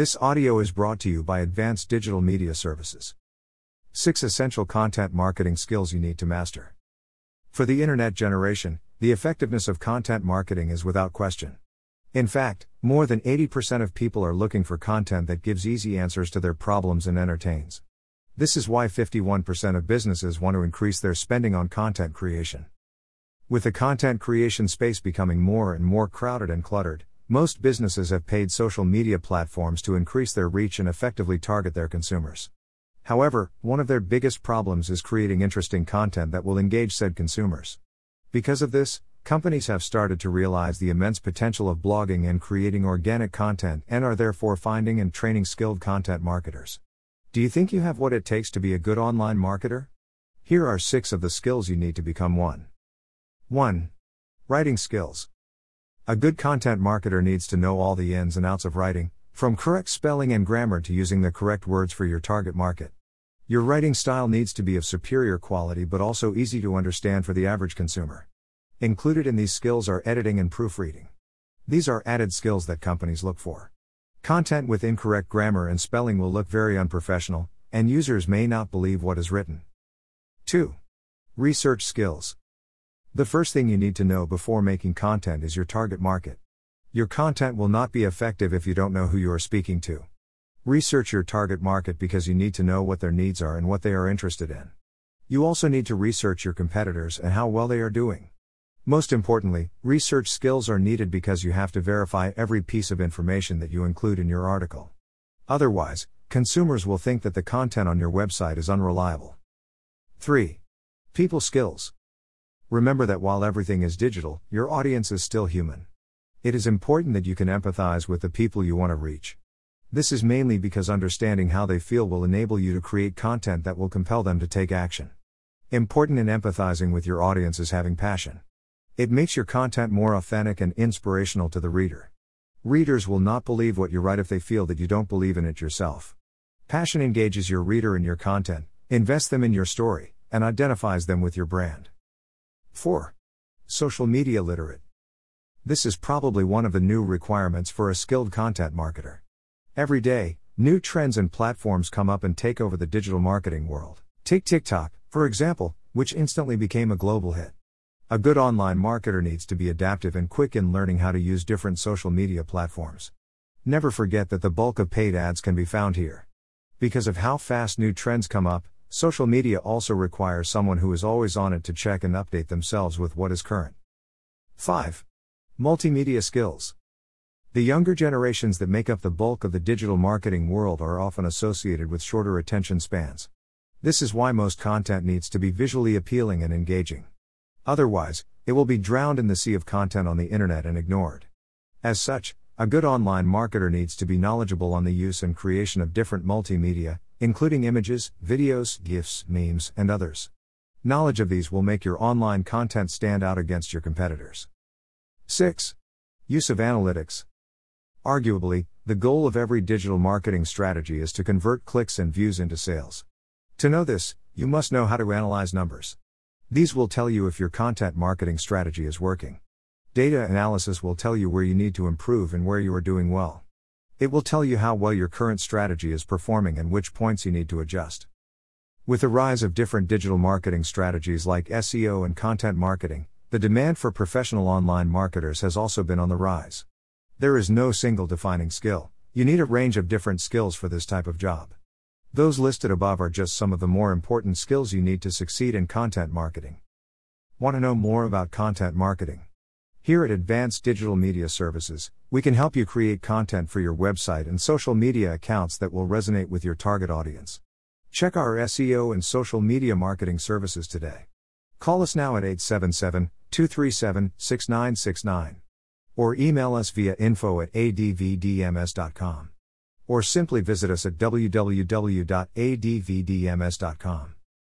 This audio is brought to you by Advanced Digital Media Services. 6 Essential Content Marketing Skills You Need to Master. For the Internet generation, the effectiveness of content marketing is without question. In fact, more than 80% of people are looking for content that gives easy answers to their problems and entertains. This is why 51% of businesses want to increase their spending on content creation. With the content creation space becoming more and more crowded and cluttered, most businesses have paid social media platforms to increase their reach and effectively target their consumers. However, one of their biggest problems is creating interesting content that will engage said consumers. Because of this, companies have started to realize the immense potential of blogging and creating organic content and are therefore finding and training skilled content marketers. Do you think you have what it takes to be a good online marketer? Here are six of the skills you need to become one. 1. Writing skills. A good content marketer needs to know all the ins and outs of writing, from correct spelling and grammar to using the correct words for your target market. Your writing style needs to be of superior quality but also easy to understand for the average consumer. Included in these skills are editing and proofreading. These are added skills that companies look for. Content with incorrect grammar and spelling will look very unprofessional, and users may not believe what is written. 2. Research skills. The first thing you need to know before making content is your target market. Your content will not be effective if you don't know who you are speaking to. Research your target market because you need to know what their needs are and what they are interested in. You also need to research your competitors and how well they are doing. Most importantly, research skills are needed because you have to verify every piece of information that you include in your article. Otherwise, consumers will think that the content on your website is unreliable. 3. People skills. Remember that while everything is digital, your audience is still human. It is important that you can empathize with the people you want to reach. This is mainly because understanding how they feel will enable you to create content that will compel them to take action. Important in empathizing with your audience is having passion. It makes your content more authentic and inspirational to the reader. Readers will not believe what you write if they feel that you don't believe in it yourself. Passion engages your reader in your content, invests them in your story, and identifies them with your brand. 4. Social media literate. This is probably one of the new requirements for a skilled content marketer. Every day, new trends and platforms come up and take over the digital marketing world. Take TikTok, for example, which instantly became a global hit. A good online marketer needs to be adaptive and quick in learning how to use different social media platforms. Never forget that the bulk of paid ads can be found here. Because of how fast new trends come up, Social media also requires someone who is always on it to check and update themselves with what is current. 5. Multimedia skills. The younger generations that make up the bulk of the digital marketing world are often associated with shorter attention spans. This is why most content needs to be visually appealing and engaging. Otherwise, it will be drowned in the sea of content on the internet and ignored. As such, a good online marketer needs to be knowledgeable on the use and creation of different multimedia, including images, videos, GIFs, memes, and others. Knowledge of these will make your online content stand out against your competitors. 6. Use of analytics. Arguably, the goal of every digital marketing strategy is to convert clicks and views into sales. To know this, you must know how to analyze numbers. These will tell you if your content marketing strategy is working. Data analysis will tell you where you need to improve and where you are doing well. It will tell you how well your current strategy is performing and which points you need to adjust. With the rise of different digital marketing strategies like SEO and content marketing, the demand for professional online marketers has also been on the rise. There is no single defining skill, you need a range of different skills for this type of job. Those listed above are just some of the more important skills you need to succeed in content marketing. Want to know more about content marketing? Here at Advanced Digital Media Services, we can help you create content for your website and social media accounts that will resonate with your target audience. Check our SEO and social media marketing services today. Call us now at 877 237 6969. Or email us via info at advdms.com. Or simply visit us at www.advdms.com.